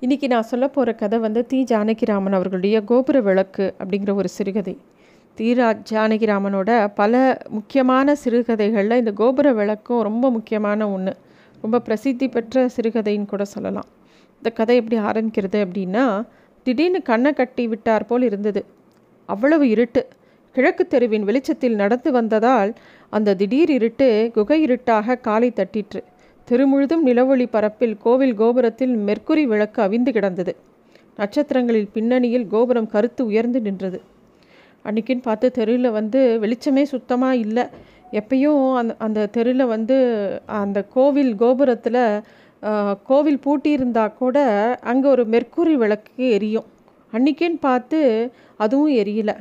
இன்றைக்கி நான் சொல்ல போகிற கதை வந்து தி. ஜானகிராமன் அவர்களுடைய கோபுர விளக்கு அப்படிங்கிற ஒரு சிறுகதை. தி. ஜானகிராமனோட பல முக்கியமான சிறுகதைகளில் இந்த கோபுர விளக்கும் ரொம்ப முக்கியமான ஒன்று ரொம்ப பிரசித்தி பெற்ற சிறுகதைன்னு கூட சொல்லலாம். இந்த கதை எப்படி ஆரம்பிக்கிறது அப்படின்னா திடீர்னு கண்ணை கட்டி விட்டார் போல் இருந்தது. அவ்வளவு இருட்டு. கிழக்கு தெருவின் வெளிச்சத்தில் நடந்து வந்ததால் அந்த திடீர் இருட்டு குகை இருட்டாக காலை தட்டிற்று. திருமுழுதும் நிலவொளி பரப்பில் கோவில் கோபுரத்தில் மெர்க்குரி விளக்கு அவிந்து கிடந்தது. நட்சத்திரங்களில் பின்னணியில் கோபுரம் கருத்து உயர்ந்து நின்றது. அன்றைக்கின்னு பார்த்து தெருவில் வந்து வெளிச்சமே சுத்தமாக இல்லை. எப்பயும் அந்த அந்த தெருவில் வந்து அந்த கோவில் கோபுரத்தில் கோவில் பூட்டியிருந்தா கூட அங்கே ஒரு மெர்க்குரி விளக்கு எரியும். அன்றைக்கின்னு பார்த்து அதுவும் எரியலை.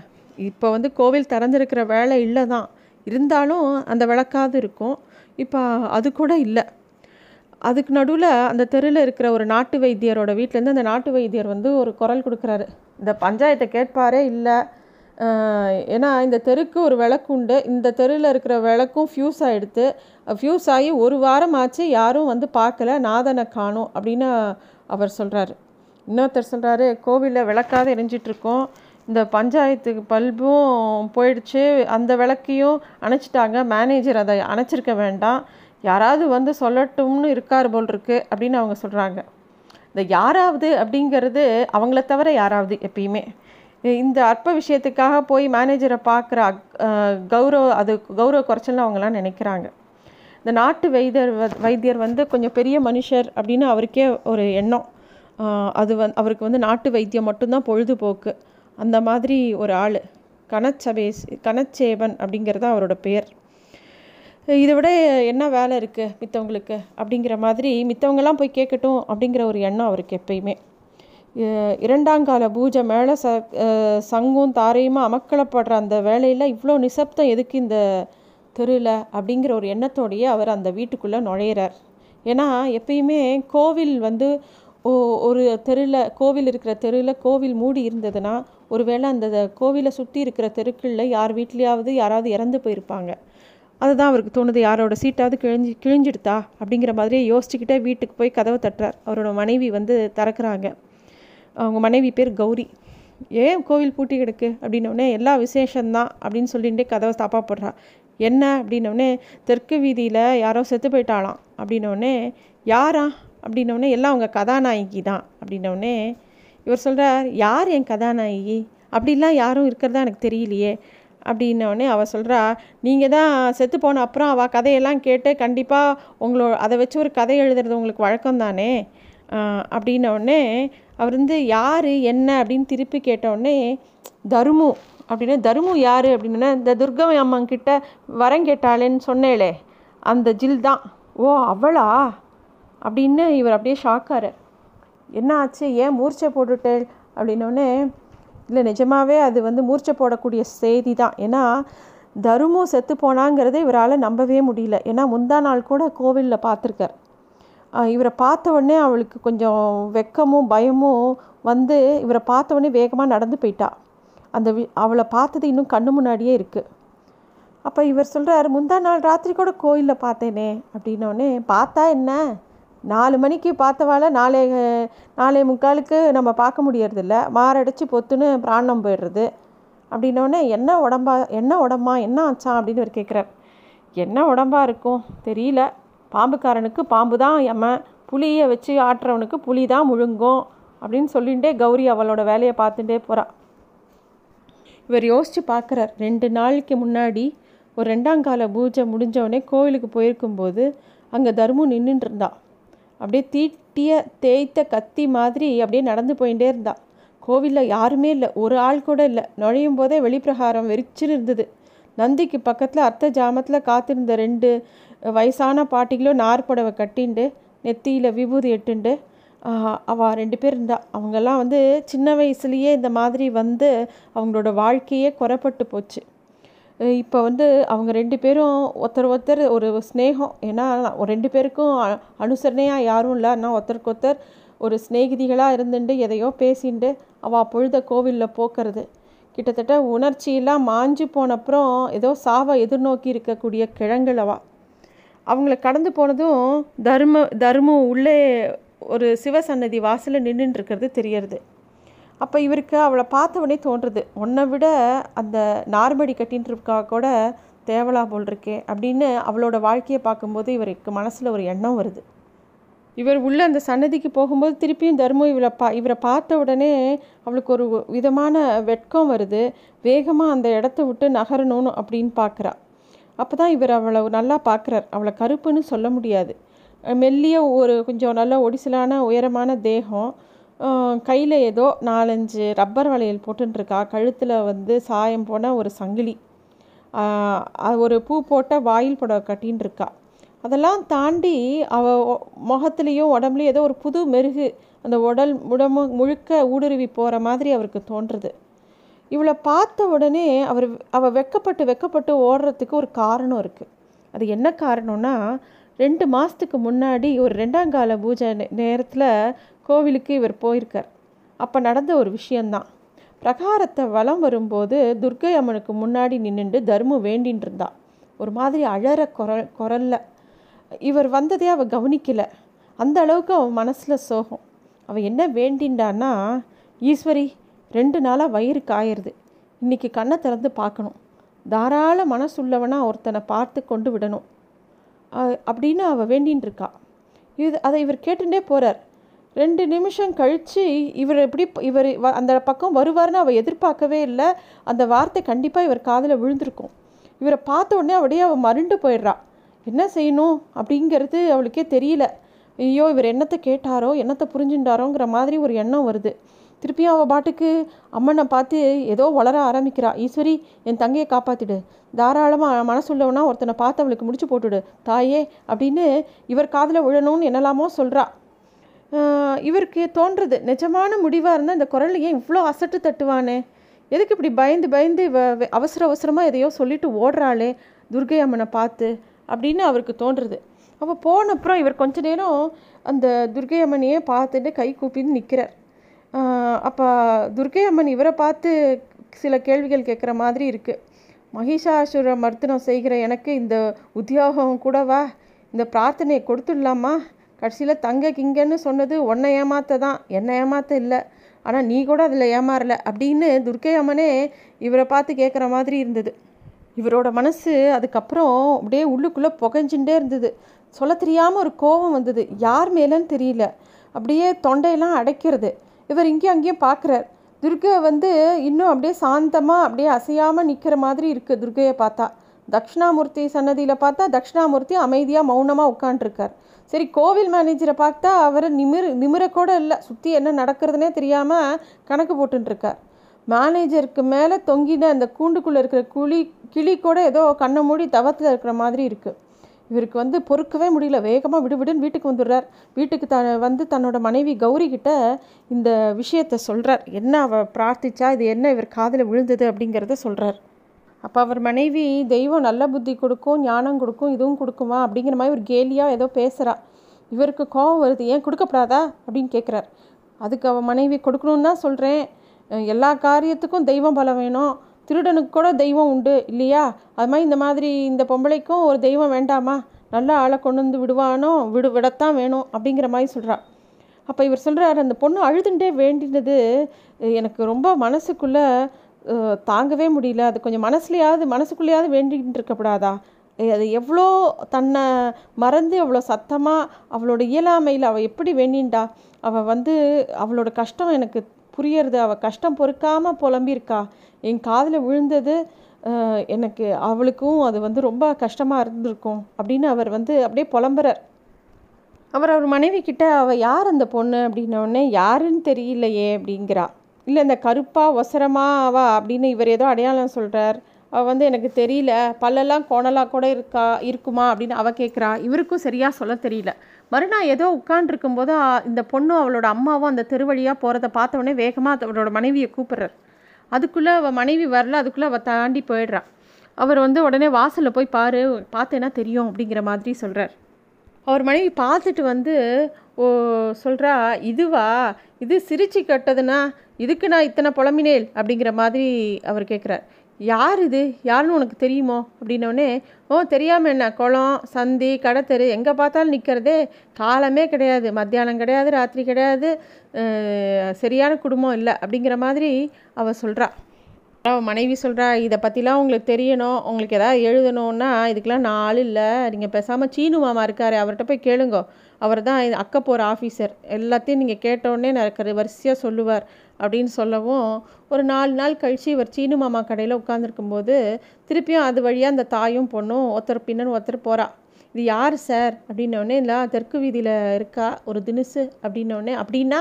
இப்போ வந்து கோவில் திறந்திருக்கிற வேலை இல்லை தான் இருந்தாலும் அந்த விளக்காது இருக்கும். இப்போ அது கூட இல்லை. அதுக்கு நடுவில் அந்த தெருவில் இருக்கிற ஒரு நாட்டு வைத்தியரோட வீட்டிலேருந்து அந்த நாட்டு வைத்தியர் வந்து ஒரு குரல் கொடுக்குறாரு. இந்த பஞ்சாயத்தை கேட்பாரே இல்லை. ஏன்னா இந்த தெருக்கு ஒரு விளக்கு உண்டு. இந்த தெருவில் இருக்கிற விளக்கும் ஃப்யூஸ் ஆகிடுது ஃப்யூஸ் ஆகி ஒரு வாரம் ஆச்சு யாரும் வந்து பார்க்கல. நாதனை காணும் அப்படின்னு அவர் சொல்கிறாரு இன்னொருத்தர் சொல்கிறாரு கோவிலில் விளக்காத எரிஞ்சிட்ருக்கோம். இந்த பஞ்சாயத்துக்கு பல்பும் போயிடுச்சு. அந்த விளக்கையும் அணைச்சிட்டாங்க. மேனேஜர் அதை அணைச்சிருக்க வேண்டாம். யாராவது வந்து சொல்லட்டும்னு இருக்கார் போல் இருக்கு அப்படின்னு அவங்க சொல்கிறாங்க இந்த யாராவது அப்படிங்கிறது அவங்கள தவிர யாராவது எப்பயுமே. இந்த அற்ப விஷயத்துக்காக போய் மேனேஜரை பார்க்குற கௌரவ அது கௌரவ குறைச்சல்னு அவங்களாம் நினைக்கிறாங்க. இந்த நாட்டு வைத்தியர் வைத்தியர் வந்து கொஞ்சம் பெரிய மனுஷர் அப்படின்னு அவருக்கே ஒரு எண்ணம். அது வந் அவருக்கு வந்து நாட்டு வைத்தியம் மட்டும்தான் பொழுதுபோக்கு. அந்த மாதிரி ஒரு ஆள். கனச்சபேஸ் கனச்சேவன் அப்படிங்கிறது அவரோட பெயர் இதை விட என்ன வேலை இருக்குது மித்தவங்களுக்கு? அப்படிங்கிற மாதிரி மித்தவங்கெல்லாம் போய் கேட்கட்டும் அப்படிங்கிற ஒரு எண்ணம் அவருக்கு எப்பயுமே. இரண்டாங்கால பூஜை மேலே ச சங்கும் தாரையுமா அமக்களப்படுற அந்த வேலையில் இவ்வளோ நிசப்தம் எதுக்கு இந்த தெருவில் அப்படிங்கிற ஒரு எண்ணத்தோடையே அவர் அந்த வீட்டுக்குள்ளே நுழையிறார். ஏன்னா எப்பயுமே கோவில் வந்து ஒரு தெருவில் கோவில் இருக்கிற தெருவில் கோவில் மூடி இருந்ததுன்னா ஒருவேளை அந்த கோவிலை சுற்றி இருக்கிற தெருக்களில் யார் வீட்லேயாவது யாராவது இறந்து போயிருப்பாங்க. அதுதான் அவருக்கு தோணுது யாரோட சீட்டாவது கிழிஞ்சி கிழிஞ்சிடுதா? அப்படிங்கிற மாதிரியே யோசிச்சுக்கிட்டே வீட்டுக்கு போய் கதவை தட்டுறார். அவரோட மனைவி வந்து திறக்கிறாங்க. அவங்க மனைவி பேர் கௌரி. ஏன் கோவில் பூட்டி கிடக்கு? அப்படின்னோடனே எல்லா விசேஷந்தான் அப்படின்னு சொல்லிகிட்டே கதவை தாப்பா போடுறா. என்ன? அப்படின்னோடனே தெற்கு வீதியில் யாரோ செத்து போயிட்டாலாம் அப்படின்னோடனே யாரா? அப்படின்னோடனே எல்லாம் அவங்க கதாநாயகி தான் அப்படின்னோடனே இவர் சொல்கிறார் யார் என் கதாநாயகி? அப்படிலாம் யாரும் இருக்கிறதா எனக்கு தெரியலையே. அப்படின்னோடனே அவள் சொல்கிறா நீங்கள் தான் செத்து போன அப்புறம் அவள் கதையெல்லாம் கேட்டு கண்டிப்பாக உங்களோ அதை வச்சு ஒரு கதை எழுதுறது உங்களுக்கு வழக்கம் தானே? அப்படின்னோடனே அவர் வந்து யார் என்ன? அப்படின்னு திருப்பி கேட்டவுடனே தருமு. அப்படின்னா தருமு யார்? அப்படின்னா இந்த துர்கவை அம்மங்கிட்ட வரம் கேட்டாளேன்னு சொன்னேளே அந்த ஜில் தான். ஓ அவளா? அப்படின்னு இவர் அப்படியே ஷாக்காரு என்ன ஆச்சு? ஏன் மூர்ச்சை போட்டுட்டேள்? அப்படின்னோடனே இல்லை நிஜமாகவே அது வந்து மூர்ச்சை போடக்கூடிய செய்தி தான் ஏன்னா தருமு செத்து போனாங்கிறதே இவரால் நம்பவே முடியல. ஏன்னா முந்தா நாள் கூட கோவிலில் பார்த்துருக்கார். இவரை பார்த்த உடனே அவளுக்கு கொஞ்சம் வெக்கமும் பயமும் வந்து இவரை பார்த்த உடனே வேகமாக நடந்து போயிட்டா. அந்த வி அவளை பார்த்தது இன்னும் கண்ணு முன்னாடியே இருக்குது அப்போ இவர் சொல்கிறார் முந்தா நாள் ராத்திரி கூட கோயிலில் பார்த்தேனே அப்படின்னோடனே பார்த்தா என்ன? நாலு மணிக்கு பார்த்தவால நாளை நாளை முக்காலுக்கு நம்ம பார்க்க முடியறதில்ல. மாரடைச்சு பொத்துன்னு பிராணம் போயிடுறது. அப்படின்னோடனே என்ன உடம்பா என்ன உடம்பா என்ன ஆச்சா? அப்படின்னு ஒரு கேட்குறார் என்ன உடம்பா இருக்கும்? தெரியல. பாம்புக்காரனுக்கு பாம்பு தான் எம்ம. புளியை வச்சு ஆட்டுறவனுக்கு புளி தான் முழுங்கும். அப்படின்னு சொல்லிகிட்டே கௌரி அவளோட வேலையை பார்த்துட்டே போகிறா இவர் யோசித்து பார்க்குறார். ரெண்டு நாளைக்கு முன்னாடி ஒரு ரெண்டாங்கால பூஜை முடிஞ்சவொடனே கோவிலுக்கு போயிருக்கும்போது அங்கே தர்மு நின்றுட்டு இருந்தாள் அப்படியே தீட்டிய தேய்த்த கத்தி மாதிரி அப்படியே நடந்து போயிட்டே இருந்தான் கோவிலில் யாருமே இல்லை. ஒரு ஆள் கூட இல்லை. நுழையும் போதே வெளிப்பிரகாரம் வெறிச்சின்னு இருந்தது. நந்திக்கு பக்கத்தில் அர்த்த ஜாமத்தில் காத்திருந்த ரெண்டு வயசான பாட்டிகளும் நார்படவை கட்டிண்டு நெத்தியில் விபூதி எட்டுண்டு அவள் ரெண்டு பேர் இருந்தா. அவங்கெல்லாம் வந்து சின்ன வயசுலேயே இந்த மாதிரி வந்து அவங்களோட வாழ்க்கையே குறப்பட்டு போச்சு. இப்போ வந்து அவங்க ரெண்டு பேரும் ஒருத்தர் ஒருத்தர் ஒரு ஸ்னேகம் ஏன்னா ரெண்டு பேருக்கும் அனுசரணையாக யாரும் இல்லை. ஆனால் ஒருத்தருக்கு ஒருத்தர் ஒரு ஸ்நேகிதிகளாக இருந்துட்டு எதையோ பேசிண்டு அவள் பொழுத கோவிலில் போக்குறது. கிட்டத்தட்ட உணர்ச்சியெல்லாம் மாஞ்சு போனப்புறம் ஏதோ சாவை எதிர்நோக்கி இருக்கக்கூடிய கிழங்குலவா அவங்கள கடந்து போனதும் தர்ம தர்மம் உள்ளே ஒரு சிவசன்னதி வாசலில் நின்றுட்டு இருக்கிறது தெரியறது. அப்போ இவருக்கு அவளை பார்த்த உடனே தோன்றுறது உன்னை விட அந்த நார்மடி கட்டின்ட்டுருக்கா கூட தேவலா போல் இருக்கே அப்படின்னு அவளோட வாழ்க்கையை பார்க்கும்போது இவருக்கு மனசில் ஒரு எண்ணம் வருது. இவர் உள்ள அந்த சன்னதிக்கு போகும்போது திருப்பியும் தர்மம் இவளை பா இவரை பார்த்த உடனே அவளுக்கு ஒரு விதமான வெட்கம் வருது. வேகமாக அந்த இடத்த விட்டு நகரணும்னு அப்படின்னு பார்க்குறா. அப்போ தான் இவர் அவளை நல்லா பார்க்குறார். அவளை கருப்புன்னு சொல்ல முடியாது. மெல்லிய ஒரு கொஞ்சம் நல்ல ஒடிசலான உயரமான தேகம். கையில் ஏதோ நாலஞ்சு ரப்பர் வளையல் போட்டுருக்கா கழுத்தில் வந்து சாயம் போன ஒரு சங்கிலி. ஒரு பூ போட்ட வாயில் புடவை கட்டின்னு இருக்கா அதெல்லாம் தாண்டி அவள் முகத்துலேயும் உடம்புலையும் ஏதோ ஒரு புது மெருகு அந்த உடல் உடம்பு முழுக்க ஊடுருவி போகிற மாதிரி அவருக்கு தோன்றுறது இவளை பார்த்த உடனே அவர் அவள் வெக்கப்பட்டு வெக்கப்பட்டு ஓடுறதுக்கு ஒரு காரணம் இருக்குது அது என்ன காரணம்னா ரெண்டு மாதத்துக்கு முன்னாடி ஒரு ரெண்டாம் கால பூஜை நேரத்தில் கோவிலுக்கு இவர் போயிருக்கார். அப்போ நடந்த ஒரு விஷயந்தான். பிரகாரத்தை வலம் வரும்போது துர்கை அம்மனுக்கு முன்னாடி நின்றுண்டு தர்மு வேண்டின்னு இருந்தா ஒரு மாதிரி அழற குரல் குரலில். இவர் வந்ததே அவள் கவனிக்கலை. அந்த அளவுக்கு அவன் மனசில் சோகம். அவள் என்ன வேண்டின்டான்னா ஈஸ்வரி ரெண்டு நாளாக வயிறு காயிறது. இன்றைக்கி கண்ணை திறந்து பார்க்கணும். தாராள மனசுள்ளவனாக ஒருத்தனை பார்த்து கொண்டு விடணும். அப்படின்னு அவள் வேண்டின்னு இருக்கா இது அதை இவர் கேட்டுட்டே போகிறார் ரெண்டு நிமிஷம் கழித்து இவர் எப்படி இவர் அந்த பக்கம் வருவார்னு அவள் எதிர்பார்க்கவே இல்லை. அந்த வார்த்தை கண்டிப்பாக இவர் காதில் விழுந்திருக்கும். இவரை பார்த்த உடனே அப்படியே அவள் மருண்டு போயிடுறா. என்ன செய்யணும்? அப்படிங்கிறது அவளுக்கே தெரியல. ஐயோ இவர் என்னத்தை கேட்டாரோ என்னத்தை புரிஞ்சுட்டாரோங்கிற மாதிரி ஒரு எண்ணம் வருது. திருப்பியும் அவள் பாட்டுக்கு அம்மனை பார்த்து ஏதோ வளர ஆரம்பிக்கிறா. ஈஸ்வரி என் தங்கையை காப்பாற்றிடு தாராளமாக மனசுள்ளவனா ஒருத்தனை பார்த்து அவளுக்கு முடிச்சு போட்டுடு தாயே அப்படின்னு இவர் காதில் விழணும்னு என்னெல்லாமோ சொல்கிறா இவருக்கு தோன்றுறது நிஜமான முடிவாக இருந்தால் இந்த குரல் ஏன் இவ்வளோ அசட்டு தட்டுவானே? எதுக்கு இப்படி பயந்து பயந்து இவ அவசர அவசரமாக எதையோ சொல்லிட்டு ஓடுறாளே துர்கை அம்மனை பார்த்து அப்படின்னு அவருக்கு தோன்றுறது போன அப்புறம் இவர் கொஞ்ச நேரம் அந்த துர்கை அம்மனையே பார்த்துட்டு கை கூப்பின்னு நிற்கிறார் அப்போ துர்கை அம்மன் இவரை பார்த்து சில கேள்விகள் கேட்குற மாதிரி இருக்குது மகிஷாசுர மர்த்தனம் செய்கிற எனக்கு இந்த உத்தியோகம் கூடவா? இந்த பிரார்த்தனையை கொடுத்துடலாமா? கடைசியில் தங்க கிங்கன்னு சொன்னது உன்னை ஏமாத்த தான் என்னை ஏமாத்த இல்லை. ஆனால் நீ கூட அதில் ஏமாறல அப்படின்னு துர்க்கை அம்மனே இவரை பார்த்து கேட்குற மாதிரி இருந்தது. இவரோட மனசு அதுக்கப்புறம் அப்படியே உள்ளுக்குள்ளே புகஞ்சுட்டே இருந்தது. சொல்ல தெரியாமல் ஒரு கோபம் வந்தது. யார் மேலேன்னு தெரியல. அப்படியே தொண்டையெல்லாம் அடைக்கிறது. இவர் இங்கேயும் அங்கேயும் பார்க்குறார் துர்கை வந்து இன்னும் அப்படியே சாந்தமாக அப்படியே அசையாமல் நிற்கிற மாதிரி இருக்குது துர்கையை பார்த்தா. தக்ஷணாமூர்த்தி சன்னதியில் பார்த்தா தக்ஷணாமூர்த்தி அமைதியாக மௌனமாக உட்காண்ட்ருக்கார் சரி கோவில் மேனேஜரை பார்த்தா அவர் நிமிர் நிமிரக்கூட இல்லை. சுற்றி என்ன நடக்கிறதுனே தெரியாமல் கணக்கு போட்டுருக்கார் மேனேஜருக்கு மேலே தொங்கின அந்த கூண்டுக்குள்ளே இருக்கிற குழி கிளி கூட ஏதோ கண்ணை மூடி தவத்தில் இருக்கிற மாதிரி இருக்குது இவருக்கு வந்து பொறுக்கவே முடியல. வேகமாக விடுவிடுன்னு வீட்டுக்கு வந்துடுறார். வீட்டுக்கு த வந்து தன்னோட மனைவி கௌரி கிட்ட இந்த விஷயத்த சொல்கிறார் என்ன அவ பிரார்த்திச்சா இது என்ன இவர் காதில் விழுந்தது அப்படிங்கிறத சொல்கிறார் அப்போ அவர் மனைவி தெய்வம் நல்ல புத்தி கொடுக்கும் ஞானம் கொடுக்கும் இதுவும் கொடுக்குமா? அப்படிங்கிற மாதிரி ஒரு கேலியாக ஏதோ பேசுகிறா இவருக்கு கோபம் வருது ஏன் கொடுக்கப்படாதா? அப்படின்னு கேட்குறார் அதுக்கு அவன் மனைவி கொடுக்கணுன்னு தான் சொல்கிறேன் எல்லா காரியத்துக்கும் தெய்வம் பலம் வேணும். திருடனுக்கு கூட தெய்வம் உண்டு இல்லையா? அது மாதிரி இந்த மாதிரி இந்த பொம்பளைக்கும் ஒரு தெய்வம் வேண்டாமா? நல்ல ஆளை கொண்டு வந்து விடுவானோ? விடு விடத்தான் வேணும் அப்படிங்கிற மாதிரி சொல்கிறா அப்போ இவர் சொல்கிறார் அந்த பொண்ணு அழுதுண்டே வேண்டினது எனக்கு ரொம்ப மனசுக்குள்ளே தாங்கவே முடியல. அது கொஞ்சம் மனசுலையாவது மனசுக்குள்ளேயாவது வேண்டிகிட்டு இருக்கக்கூடாதா அது எவ்வளோ தன்னை மறந்து அவ்வளோ சத்தமாக அவளோட இயலாமையில் அவள் எப்படி வேண்டின்டா அவள் வந்து அவளோட கஷ்டம் எனக்கு புரியறது அவள் கஷ்டம் பொறுக்காமல் புலம்பியிருக்கா? என் காதில் விழுந்தது எனக்கு அவளுக்கும் அது வந்து ரொம்ப கஷ்டமாக இருந்திருக்கும் அப்படின்னு அவர் வந்து அப்படியே புலம்புறார். அவர் அவர் மனைவி கிட்ட அவள் யார் அந்த பொண்ணு? அப்படின்னோடனே யாருன்னு தெரியலையே அப்படிங்கிறா. இல்லை இந்த கருப்பா ஒசரமாவா அப்படின்னு இவர் ஏதோ அடையாளம் சொல்கிறார் அவள் வந்து எனக்கு தெரியல. பல்லெல்லாம் கோணலாக கூட இருக்கா இருக்குமா? அப்படின்னு அவள் கேட்குறா இவருக்கும் சரியாக சொல்ல தெரியல. மறுநாள் ஏதோ உட்காண்டிருக்கும் போது இந்த பொண்ணும் அவளோட அம்மாவும் அந்த தெருவழியாக போகிறத பார்த்தவொடனே வேகமாக அவரோட மனைவியை கூப்பிட்றார். அதுக்குள்ளே அவள் மனைவி வரல. அதுக்குள்ளே அவள் தாண்டி போயிடுறான் அவர் வந்து உடனே வாசலில் போய் பாரு பார்த்தேன்னா தெரியும் அப்படிங்கிற மாதிரி சொல்கிறார் அவர் மனைவி பார்த்துட்டு வந்து ஓ சொல்கிறா இதுவா? இது சிரிச்சு கட்டதுன்னா இதுக்கு நான் இத்தனை புலம்பினேல் அப்படிங்கிற மாதிரி அவர் கேட்குறார் யார் இது? யாருன்னு உனக்கு தெரியுமோ? அப்படின்னோடனே ஓ தெரியாமல் என்ன? குளம் சந்தி கடத்தெரு எங்கே பார்த்தாலும் நிற்கிறதே காலமே கிடையாது. மத்தியானம் கிடையாது ராத்திரி கிடையாது சரியான குடும்பம் இல்லை அப்படிங்கிற மாதிரி அவள் சொல்கிறாள் அவள் மனைவி சொல்கிறா இதை பற்றிலாம் உங்களுக்கு தெரியணும். உங்களுக்கு எதாவது எழுதணுன்னா இதுக்கெலாம் நான் ஆள் இல்லை. நீங்கள் பேசாமல் சீனு மாமா இருக்கார். அவர்கிட்ட போய் கேளுங்க. அவர் தான் இது அக்க போகிற ஆஃபீஸர் எல்லாத்தையும் நீங்கள் கேட்டோடனே நடக்கிற வரிசையாக சொல்லுவார். அப்படின்னு சொல்லவும் ஒரு நாலு நாள் கழித்து இவர் சீனு மாமா கடையில் உட்காந்துருக்கும்போது திருப்பியும் அது வழியாக அந்த தாயும் பொண்ணும் ஒருத்தர் பின்னன் ஒருத்தர் போகிறா இது யார் சார்? அப்படின்னோடனே இல்லை தெற்கு வீதியில் இருக்கா? ஒரு தினுசு அப்படின்னோடனே அப்படின்னா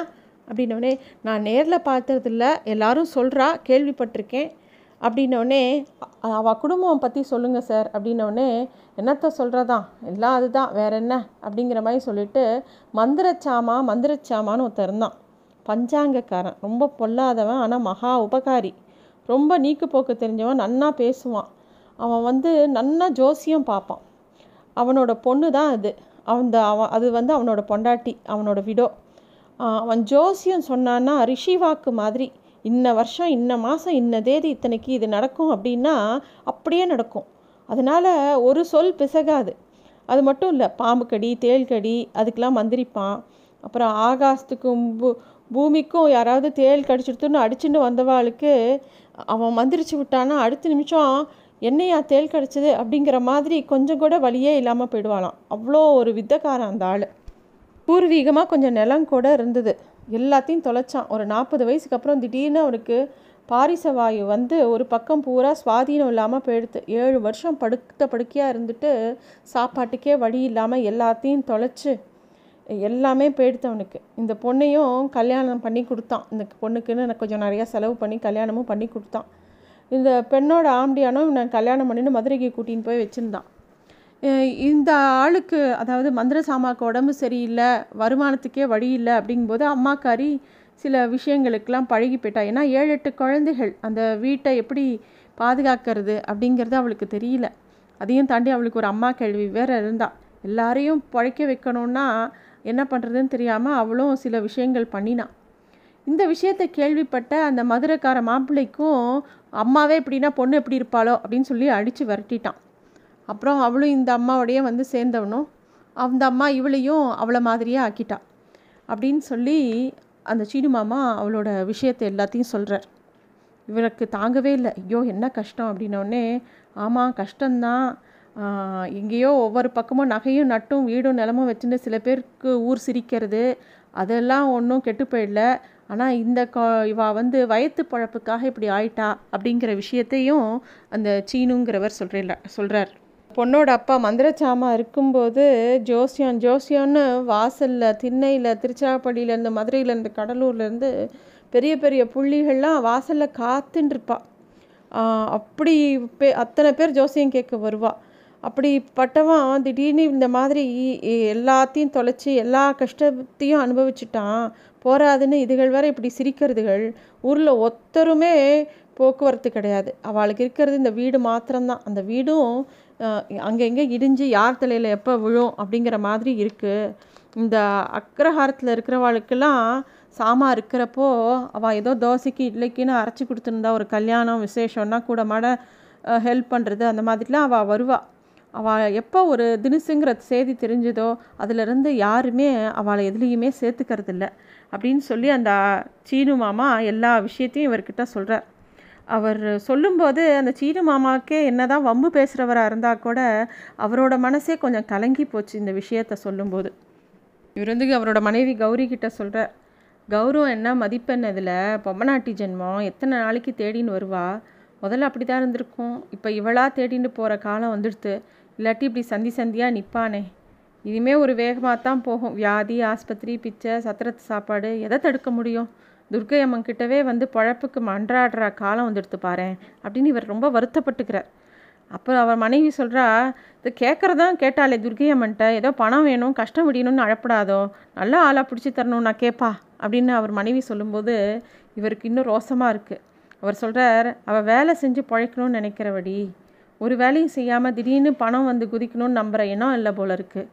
அப்படின்னோடனே நான் நேரில் பார்த்ததில்ல எல்லாரும் சொல்கிறா கேள்விப்பட்டிருக்கேன். அப்படின்னோடனே அவள் குடும்பம் பற்றி சொல்லுங்கள் சார். அப்படின்னோடனே என்னத்த சொல்கிறதான் எல்லாம் அதுதான் வேற என்ன? அப்படிங்கிற மாதிரி சொல்லிட்டு மந்திரச்சாமா மந்திரச்சாமான்னு ஒருத்தர் இருந்தான். பஞ்சாங்கக்காரன். ரொம்ப பொல்லாதவன் ஆனால் மகா உபகாரி. ரொம்ப நீக்கு போக்கு தெரிஞ்சவன் நன்னா பேசுவான். அவன் வந்து நன்னா ஜோசியம் பார்ப்பான். அவனோட பொண்ணு தான் அது அந்த அவன் அது வந்து அவனோட பொண்டாட்டி அவனோட விடோ. அவன் ஜோசியம் சொன்னான்னா ரிஷி வாக்கு மாதிரி இன்ன வருஷம் இன்ன மாதம் இன்ன தேதி இத்தனைக்கு இது நடக்கும் அப்படின்னா அப்படியே நடக்கும். அதனால் ஒரு சொல் பிசகாது. அது மட்டும் இல்லை பாம்பு கடி தேள் கடி அதுக்கெலாம் மந்திரிப்பான். அப்புறம் ஆகாசத்துக்கும் பூ பூமிக்கும் யாராவது தேள் கடிச்சிடுத்துன்னு அடிச்சுட்டு வந்தவாளுக்கு அவன் மந்திரிச்சு விட்டானா அடுத்த நிமிஷம் என்னையா தேள் கடிச்சது அப்படிங்கிற மாதிரி கொஞ்சம் கூட வழியே இல்லாமல் போயிடுவாளாம். அவ்வளோ ஒரு வித்தக்காரன் அந்த ஆள். பூர்வீகமாக கொஞ்சம் நிலம் கூட இருந்தது. எல்லாத்தையும் தொலைச்சான். ஒரு நாற்பது வயசுக்கு அப்புறம் திடீர்னு அவனுக்கு பாரிச வாயு வந்து ஒரு பக்கம் பூரா சுவாதீனம் இல்லாமல் போயிடுது ஏழு வருஷம் படுத்த படுக்கையாக இருந்துட்டு சாப்பாட்டுக்கே வழி இல்லாமல் எல்லாத்தையும் தொலைச்சி எல்லாமே போயிடுத்து அவனுக்கு. இந்த பொண்ணையும் கல்யாணம் பண்ணி கொடுத்தான். இந்த பொண்ணுக்குன்னு எனக்கு கொஞ்சம் நிறையா செலவு பண்ணி கல்யாணமும் பண்ணி கொடுத்தான். இந்த பெண்ணோட ஆம்பியானும் நான் கல்யாணம் பண்ணின்னு மதுரைக்கு கூட்டின்னு போய் வச்சுருந்தான். இந்த ஆளுக்கு அதாவது மந்திரசாமாவுக்கு உடம்பு சரியில்லை வருமானத்துக்கே வழி இல்லை அப்படிங்கும்போது அம்மாக்காரி சில விஷயங்களுக்கெல்லாம் பழகி போயிட்டா. ஏன்னா ஏழு எட்டு குழந்தைகள் அந்த வீட்டை எப்படி பாதுகாக்கிறது அப்படிங்கிறது அவளுக்கு தெரியல. அதையும் தாண்டி அவளுக்கு ஒரு அம்மா கேள்வி வேறு இருந்தா. எல்லாரையும் பழைக்க வைக்கணும்னா என்ன பண்ணுறதுன்னு தெரியாமல் அவளும் சில விஷயங்கள் பண்ணினான் இந்த விஷயத்தை கேள்விப்பட்ட அந்த மதுரைக்கார மாப்பிள்ளைக்கும் அம்மாவே எப்படின்னா பொண்ணு எப்படி இருப்பாளோ? அப்படின்னு சொல்லி அடித்து விரட்டிட்டான். அப்புறம் அவளும் இந்த அம்மாவோடையே வந்து சேர்ந்தவனும் அந்த அம்மா இவளையும் அவளை மாதிரியே ஆக்கிட்டா. அப்படின்னு சொல்லி அந்த சீனு மாமா அவளோட விஷயத்தை எல்லாத்தையும் சொல்கிறார் இவருக்கு தாங்கவே இல்லை. ஐயோ என்ன கஷ்டம் அப்படின்னோடனே ஆமாம் கஷ்டம்தான். எங்கேயோ ஒவ்வொரு பக்கமும் நகையும் நட்டும் வீடும் நிலமும் வச்சுட்டு சில பேருக்கு ஊர் சிரிக்கிறது அதெல்லாம் ஒன்றும் கெட்டு போயிடல. ஆனால் இந்த கா இவா வந்து வயத்து பழப்புக்காக இப்படி ஆயிட்டா அப்படிங்கிற விஷயத்தையும் அந்த சீனுங்கிறவர் சொல்கிற சொல்கிறார் பொண்ணோட அப்பா மந்திரச்சாமா இருக்கும்போது ஜோசியம் ஜோசியம்னு வாசலில் திண்ணையில் திருச்சிராப்பள்ளியிலேருந்து மதுரையிலேருந்து கடலூர்லேருந்து பெரிய பெரிய புள்ளிகள்லாம் வாசலில் காத்துன்னு இருப்பா ஆஹ் அப்படி பே அத்தனை பேர் ஜோசியம் கேட்க வருவா. அப்படிப்பட்டவன் திடீர்னு இந்த மாதிரி எல்லாத்தையும் தொலைச்சி எல்லா கஷ்டத்தையும் அனுபவிச்சுட்டான். போராதுன்னு இதுகள் வேற இப்படி சிரிக்கிறதுகள் ஊரில் ஒத்தருமே போக்குவரத்து கிடையாது. அவளுக்கு இருக்கிறது இந்த வீடு மாத்திரம்தான். அந்த வீடும் அங்கங்கே இடிஞ்சு யார் தலையில் எப்போ விழும் அப்படிங்கிற மாதிரி இருக்குது இந்த அக்ரஹாரத்தில் இருக்கிறவாளுக்கெல்லாம் சாமா இருக்கிறப்போ அவள் ஏதோ தோசைக்கு இட்லிக்குன்னு அரைச்சி கொடுத்துருந்தா ஒரு கல்யாணம் விசேஷம்னா கூட மாட ஹெல்ப் பண்ணுறது அந்த மாதிரிலாம் அவள் வருவாள் அவள் எப்போ ஒரு தினுசுங்கிற செய்தி தெரிஞ்சதோ அதிலிருந்து யாருமே அவளை எதுலேயுமே சேர்த்துக்கிறதில்ல அப்படின்னு சொல்லி அந்த சீனு மாமா எல்லா விஷயத்தையும் இவர்கிட்ட சொல்கிறார் அவர் சொல்லும்போது அந்த சீனு மாமாவுக்கே என்னதான் வம்பு பேசுகிறவராக இருந்தால் கூட அவரோட மனசே கொஞ்சம் கலங்கி போச்சு இந்த விஷயத்த சொல்லும்போது. இவர் வந்து அவரோட மனைவி கௌரி கிட்ட சொல்கிற கௌரவம் என்ன மதிப்பெண் இதில் பொம்மநாட்டி ஜென்மம். எத்தனை நாளைக்கு தேடின்னு வருவா? முதல்ல அப்படி தான் இருந்திருக்கும். இப்போ இவளாக தேடின்னு போகிற காலம் வந்துடுத்து. இல்லாட்டி இப்படி சந்தி சந்தியாக நிற்பானே இனிமே ஒரு வேகமாக தான் போகும். வியாதி ஆஸ்பத்திரி பிச்சை சத்திரத்து சாப்பாடு எதை தடுக்க முடியும்? துர்க்கை அம்மன் கிட்டவே வந்து பழப்புக்கு மன்றாடுற காலம் வந்துடுத்து பாரேன் அப்படின்னு இவர் ரொம்ப வருத்தப்பட்டுக்கிறார். அப்போ அவர் மனைவி சொல்கிறா இது கேட்குறதான் கேட்டாலே துர்கை அம்மன்ட்ட ஏதோ பணம் வேணும் கஷ்டம் முடியணும்னு அழப்படாதோ நல்ல ஆளாக பிடிச்சி தரணும் நான் கேட்பா அப்படின்னு அவர் மனைவி சொல்லும்போது இவருக்கு இன்னும் ரோசமாக இருக்குது அவர் சொல்கிறார் அவள் வேலை செஞ்சு பழைக்கணும்னு நினைக்கிறவடி. ஒரு வேலையும் செய்யாமல் திடீர்னு பணம் வந்து குதிக்கணும்னு நம்புகிற எண்ணம் இல்லை போல இருக்குது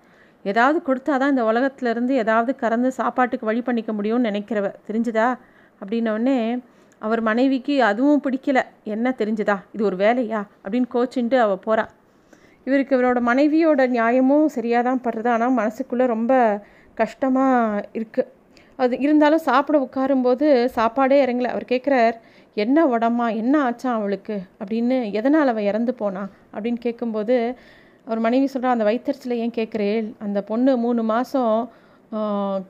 ஏதாவது கொடுத்தாதான் இந்த உலகத்துலேருந்து ஏதாவது கறந்து சாப்பாட்டுக்கு வழி பண்ணிக்க முடியும்னு நினைக்கிறவ தெரிஞ்சுதா? அப்படின்னோடனே அவர் மனைவிக்கு அதுவும் பிடிக்கல. என்ன தெரிஞ்சுதா? இது ஒரு வேலையா? அப்படின்னு கோச்சின்ட்டு அவள் போகிறாள் இவருக்கு இவரோட மனைவியோட நியாயமும் சரியாக தான் படுறது. ஆனால் மனசுக்குள்ளே ரொம்ப கஷ்டமாக இருக்குது அது இருந்தாலும் சாப்பிட உட்காரும்போது சாப்பாடே இறங்கல. அவர் கேட்குறார் என்ன உடம்பா? என்ன ஆச்சான் அவளுக்கு? அப்படின்னு எதனால் அவள் இறந்து போனா? அப்படின்னு கேட்கும்போது அவர் மனைவி சொல்கிறா அந்த வயிற்றுச்சில் ஏன் கேட்குறேன் அந்த பொண்ணு மூணு மாதம்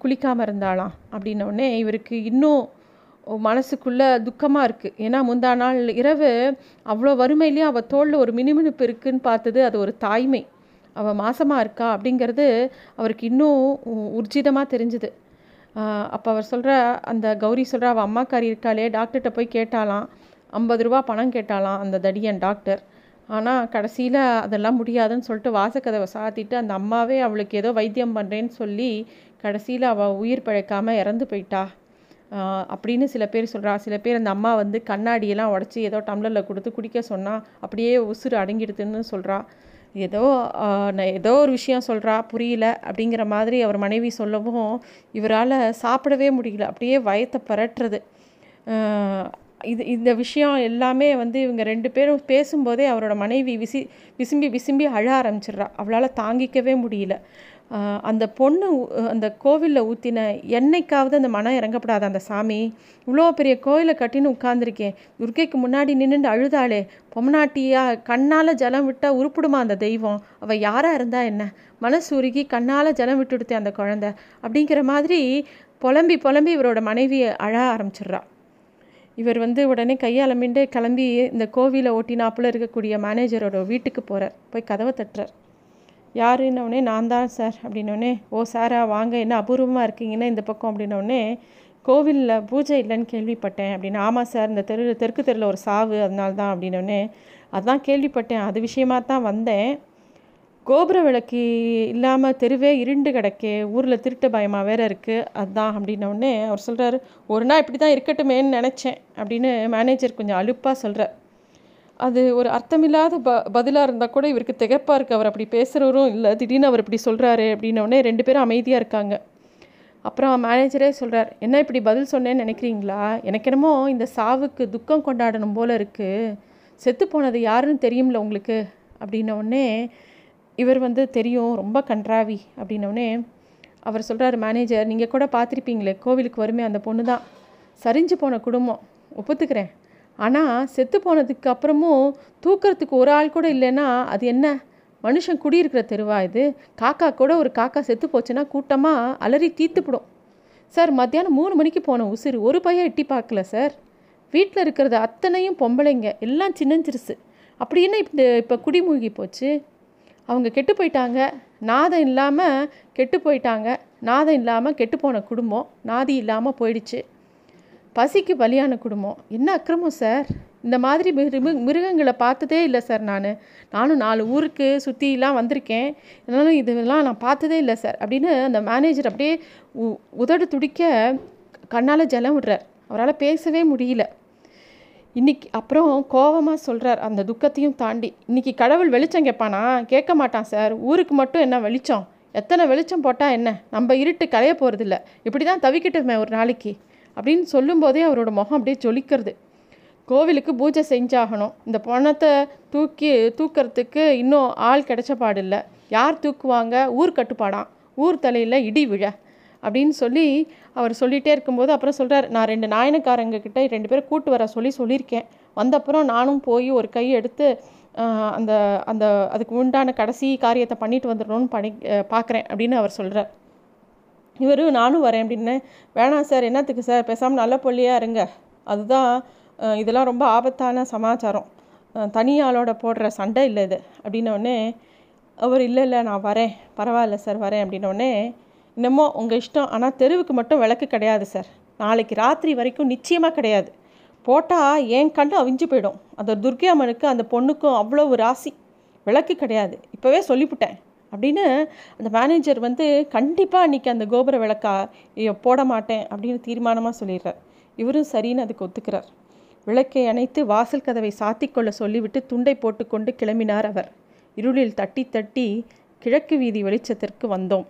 குளிக்காமல் இருந்தாளாம். அப்படின்னோடனே இவருக்கு இன்னும் மனசுக்குள்ளே துக்கமாக இருக்குது ஏன்னா முந்தா நாள் இரவு அவ்வளோ வறுமையிலையும் அவள் தோளில் ஒரு மினுமினுப்பு இருக்குன்னு பார்த்தது அது ஒரு தாய்மை. அவள் மாசமாக இருக்கா? அப்படிங்கிறது அவருக்கு இன்னும் உர்ஜிதமாக தெரிஞ்சுது. அப்போ அவர் சொல்கிற அந்த கௌரி சொல்கிற அவள் அம்மாக்காரி இருக்காளே டாக்டர்கிட்ட போய் கேட்டாலாம் ஐம்பது ரூபா பணம் கேட்டாலாம் அந்த தடியன் டாக்டர். ஆனால் கடைசியில் அதெல்லாம் முடியாதுன்னு சொல்லிட்டு வாசக்கதவை சாத்திட்டு அந்த அம்மாவே அவளுக்கு ஏதோ வைத்தியம் பண்ணுறேன்னு சொல்லி கடைசியில் அவள் உயிர் பழைக்காமல் இறந்து போயிட்டா. அப்படின்னு சில பேர் சொல்கிறா சில பேர் அந்த அம்மா வந்து கண்ணாடியெல்லாம் உடச்சி ஏதோ டம்ளரில் கொடுத்து குடிக்க சொன்னால் அப்படியே உசுறு அடங்கிடுதுன்னு சொல்கிறா ஏதோ ஏதோ ஒரு விஷயம் சொல்கிறா புரியல அப்படிங்கிற மாதிரி அவர் மனைவி சொல்லவும் இவரால் சாப்பிடவே முடியல. அப்படியே வயத்தை பரட்டுறது. இது இந்த விஷயம் எல்லாமே வந்து இவங்க ரெண்டு பேரும் பேசும்போதே அவரோட மனைவி விசி விசும்பி விசும்பி அழ ஆரம்பிச்சிடுறா. அவளால் தாங்கிக்கவே முடியல. அந்த பொண்ணு அந்த கோவிலில் ஊற்றின என்னைக்காவது அந்த மனம் இறங்கப்படாத அந்த சாமி. இவ்வளோ பெரிய கோயிலை கட்டின்னு உட்காந்துருக்கேன் துர்க்கைக்கு முன்னாடி நின்று அழுதாளே. பொம்னாட்டியா கண்ணால் ஜலம் விட்டால் உருப்பிடுமா அந்த தெய்வம்? அவள் யாராக இருந்தா என்ன? மனசு உருகி கண்ணால் ஜலம் விட்டுடுத்தேன் அந்த குழந்த. அப்படிங்கிற மாதிரி புலம்பி புலம்பி இவரோட மனைவியை அழ ஆரம்பிச்சிடுறா. இவர் வந்து உடனே கையால் கையாளமிண்டு கிளம்பி இந்த கோவிலை ஓட்டினாப்புல இருக்கக்கூடிய மேனேஜரோட வீட்டுக்கு போகிறார் போய் கதவை தட்டுறார். யாருன்னொடனே நான் தான் சார் அப்படின்னோடனே ஓ சாரா வாங்க என்ன அபூர்வமாக இருக்கீங்கன்னா இந்த பக்கம் அப்படின்னோடனே கோவிலில் பூஜை இல்லைன்னு கேள்விப்பட்டேன் அப்படின்னு ஆமாம் சார் இந்த தெரு தெற்கு தெருவில் ஒரு சாவு அதனால தான் அப்படின்னோடனே அதான் கேள்விப்பட்டேன். அது விஷயமா தான் வந்தேன். கோபுர விளக்கு இல்லாமல் தெருவே இருண்டு கிடக்கே ஊரில் திருட்டு பயமாக வேற இருக்குது அதுதான் அப்படின்னோடனே அவர் சொல்கிறார் ஒரு நாள் இப்படி தான் இருக்கட்டுமேன்னு நினச்சேன் அப்படின்னு மேனேஜர் கொஞ்சம் அலுப்பாக சொல்கிறார் அது ஒரு அர்த்தமில்லாத ப பதிலாக இருந்தால் கூட இவருக்கு திகப்பாக இருக்குது அவர் அப்படி பேசுகிறவரும் இல்லை திடீர்னு அவர் இப்படி சொல்கிறாரு அப்படின்னோடனே ரெண்டு பேரும் அமைதியாக இருக்காங்க. அப்புறம் மேனேஜரே சொல்கிறார் என்ன இப்படி பதில் சொன்னேன்னு நினைக்கிறீங்களா? எனக்கு என்னமோ இந்த சாவுக்கு துக்கம் கொண்டாடணும் போல் இருக்குது செத்து போனது யாருன்னு தெரியும்ல உங்களுக்கு அப்படின்னோடனே இவர் வந்து தெரியும் ரொம்ப கன்றாவி அப்படின்னோடனே அவர் சொல்கிறார் மேனேஜர் நீங்கள் கூட பார்த்துருப்பீங்களே கோவிலுக்கு வருமே அந்த பொண்ணு தான் சரிஞ்சு போன குடும்பம். ஒப்புத்துக்கிறேன். ஆனால் செத்து போனதுக்கு அப்புறமும் தூக்கிறதுக்கு ஒரு ஆள் கூட இல்லைன்னா அது என்ன? மனுஷன் குடியிருக்கிற தெருவா இது? காக்கா கூட ஒரு காக்கா செத்து போச்சுன்னா கூட்டமாக அலறி தீத்துப்பிடும். சார் மத்தியானம் மூணு மணிக்கு போன உசிறு ஒரு பையன் எட்டி பார்க்கல சார். வீட்டில் இருக்கிறது அத்தனையும் பொம்பளைங்க. எல்லாம் சின்னஞ்சிருசு அப்படி என்ன இப்போ இப்போ குடிமூழ்கி போச்சு? அவங்க கெட்டு போயிட்டாங்க. நாதம் இல்லாமல் கெட்டு போயிட்டாங்க. நாதம் இல்லாமல் கெட்டு போன குடும்பம். நாதி இல்லாமல் போயிடுச்சு. பசிக்கு பலியான குடும்பம். என்ன அக்கிரமம் சார்? இந்த மாதிரி மிரு மிருகங்களை பார்த்ததே இல்லை சார் நான். நானும் நாலு ஊருக்கு சுற்றிலாம் வந்திருக்கேன். இருந்தாலும் இதெல்லாம் நான் பார்த்ததே இல்லை சார் அப்படின்னு அந்த மேனேஜர் அப்படியே உதடு துடிக்க கண்ணால் ஜலம் விடுறார். அவரால் பேசவே முடியல. இன்னைக்கு அப்புறம் கோபமாக சொல்கிறார் அந்த துக்கத்தையும் தாண்டி இன்றைக்கி கடவுள் வெளிச்சம் கேட்பானா கேட்க மாட்டான் சார். ஊருக்கு மட்டும் என்ன வெளிச்சம்? எத்தனை வெளிச்சம் போட்டால் என்ன? நம்ம இருட்டு கலைய போகிறதில்ல இப்படி தான் தவிக்கிட்டுமே ஒரு நாளைக்கு. அப்படின்னு சொல்லும்போதே அவரோட முகம் அப்படியே ஜொலிக்கிறது. கோவிலுக்கு பூஜை செஞ்சாகணும். இந்த பணத்தை தூக்கி தூக்கிறதுக்கு இன்னும் ஆள் கிடைச்ச பாடில்லை. யார் தூக்குவாங்க? ஊர் கட்டுப்பாடான் ஊர் தலையில் இடி விழ. அப்படின்னு சொல்லி அவர் சொல்லிகிட்டே இருக்கும்போது அப்புறம் சொல்கிறார் நான் ரெண்டு நாயனக்காரங்க கிட்ட ரெண்டு பேரும் கூட்டு வர சொல்லி சொல்லியிருக்கேன். வந்தப்புறம் நானும் போய் ஒரு கை எடுத்து அந்த அந்த அதுக்கு உண்டான கடைசி காரியத்தை பண்ணிட்டு வந்துடணும்னு பண்ணி பார்க்குறேன் அப்படின்னு அவர் சொல்கிறார் இவர் நானும் வரேன் அப்படின்னு வேணாம் சார் என்னத்துக்கு சார்? பேசாமல் நல்ல பொல்லியாக இருங்க. அதுதான் இதெல்லாம் ரொம்ப ஆபத்தான சமாச்சாரம். தனியாளோட போடுற சண்டை இல்லை இது அப்படின்னோடனே அவர் இல்லை இல்லை நான் வரேன். பரவாயில்ல சார் வரேன் அப்படின்னோடனே என்னமோ உங்கள் இஷ்டம். ஆனால் தெருவுக்கு மட்டும் விளக்கு கிடையாது சார். நாளைக்கு ராத்திரி வரைக்கும் நிச்சயமாக கிடையாது. போட்டால் என் கண்டு அவிஞ்சு போயிடும். அந்த துர்கை அம்மனுக்கு அந்த பொண்ணுக்கும் அவ்வளோ ராசி. விளக்கு கிடையாது. இப்போவே சொல்லிவிட்டேன் அப்படின்னு அந்த மேனேஜர் வந்து கண்டிப்பாக அன்றைக்கி அந்த கோபுர விளக்கா போட மாட்டேன் அப்படின்னு தீர்மானமாக சொல்லிடுறார். இவரும் சரின்னு அதுக்கு ஒத்துக்கிறார். விளக்கை அணைத்து வாசல் கதவை சாத்திக்கொள்ள சொல்லிவிட்டு துண்டை போட்டுக்கொண்டு கிளம்பினார் அவர். இருளில் தட்டி தட்டி கிழக்கு வீதி வெளிச்சத்திற்கு வந்தோம்.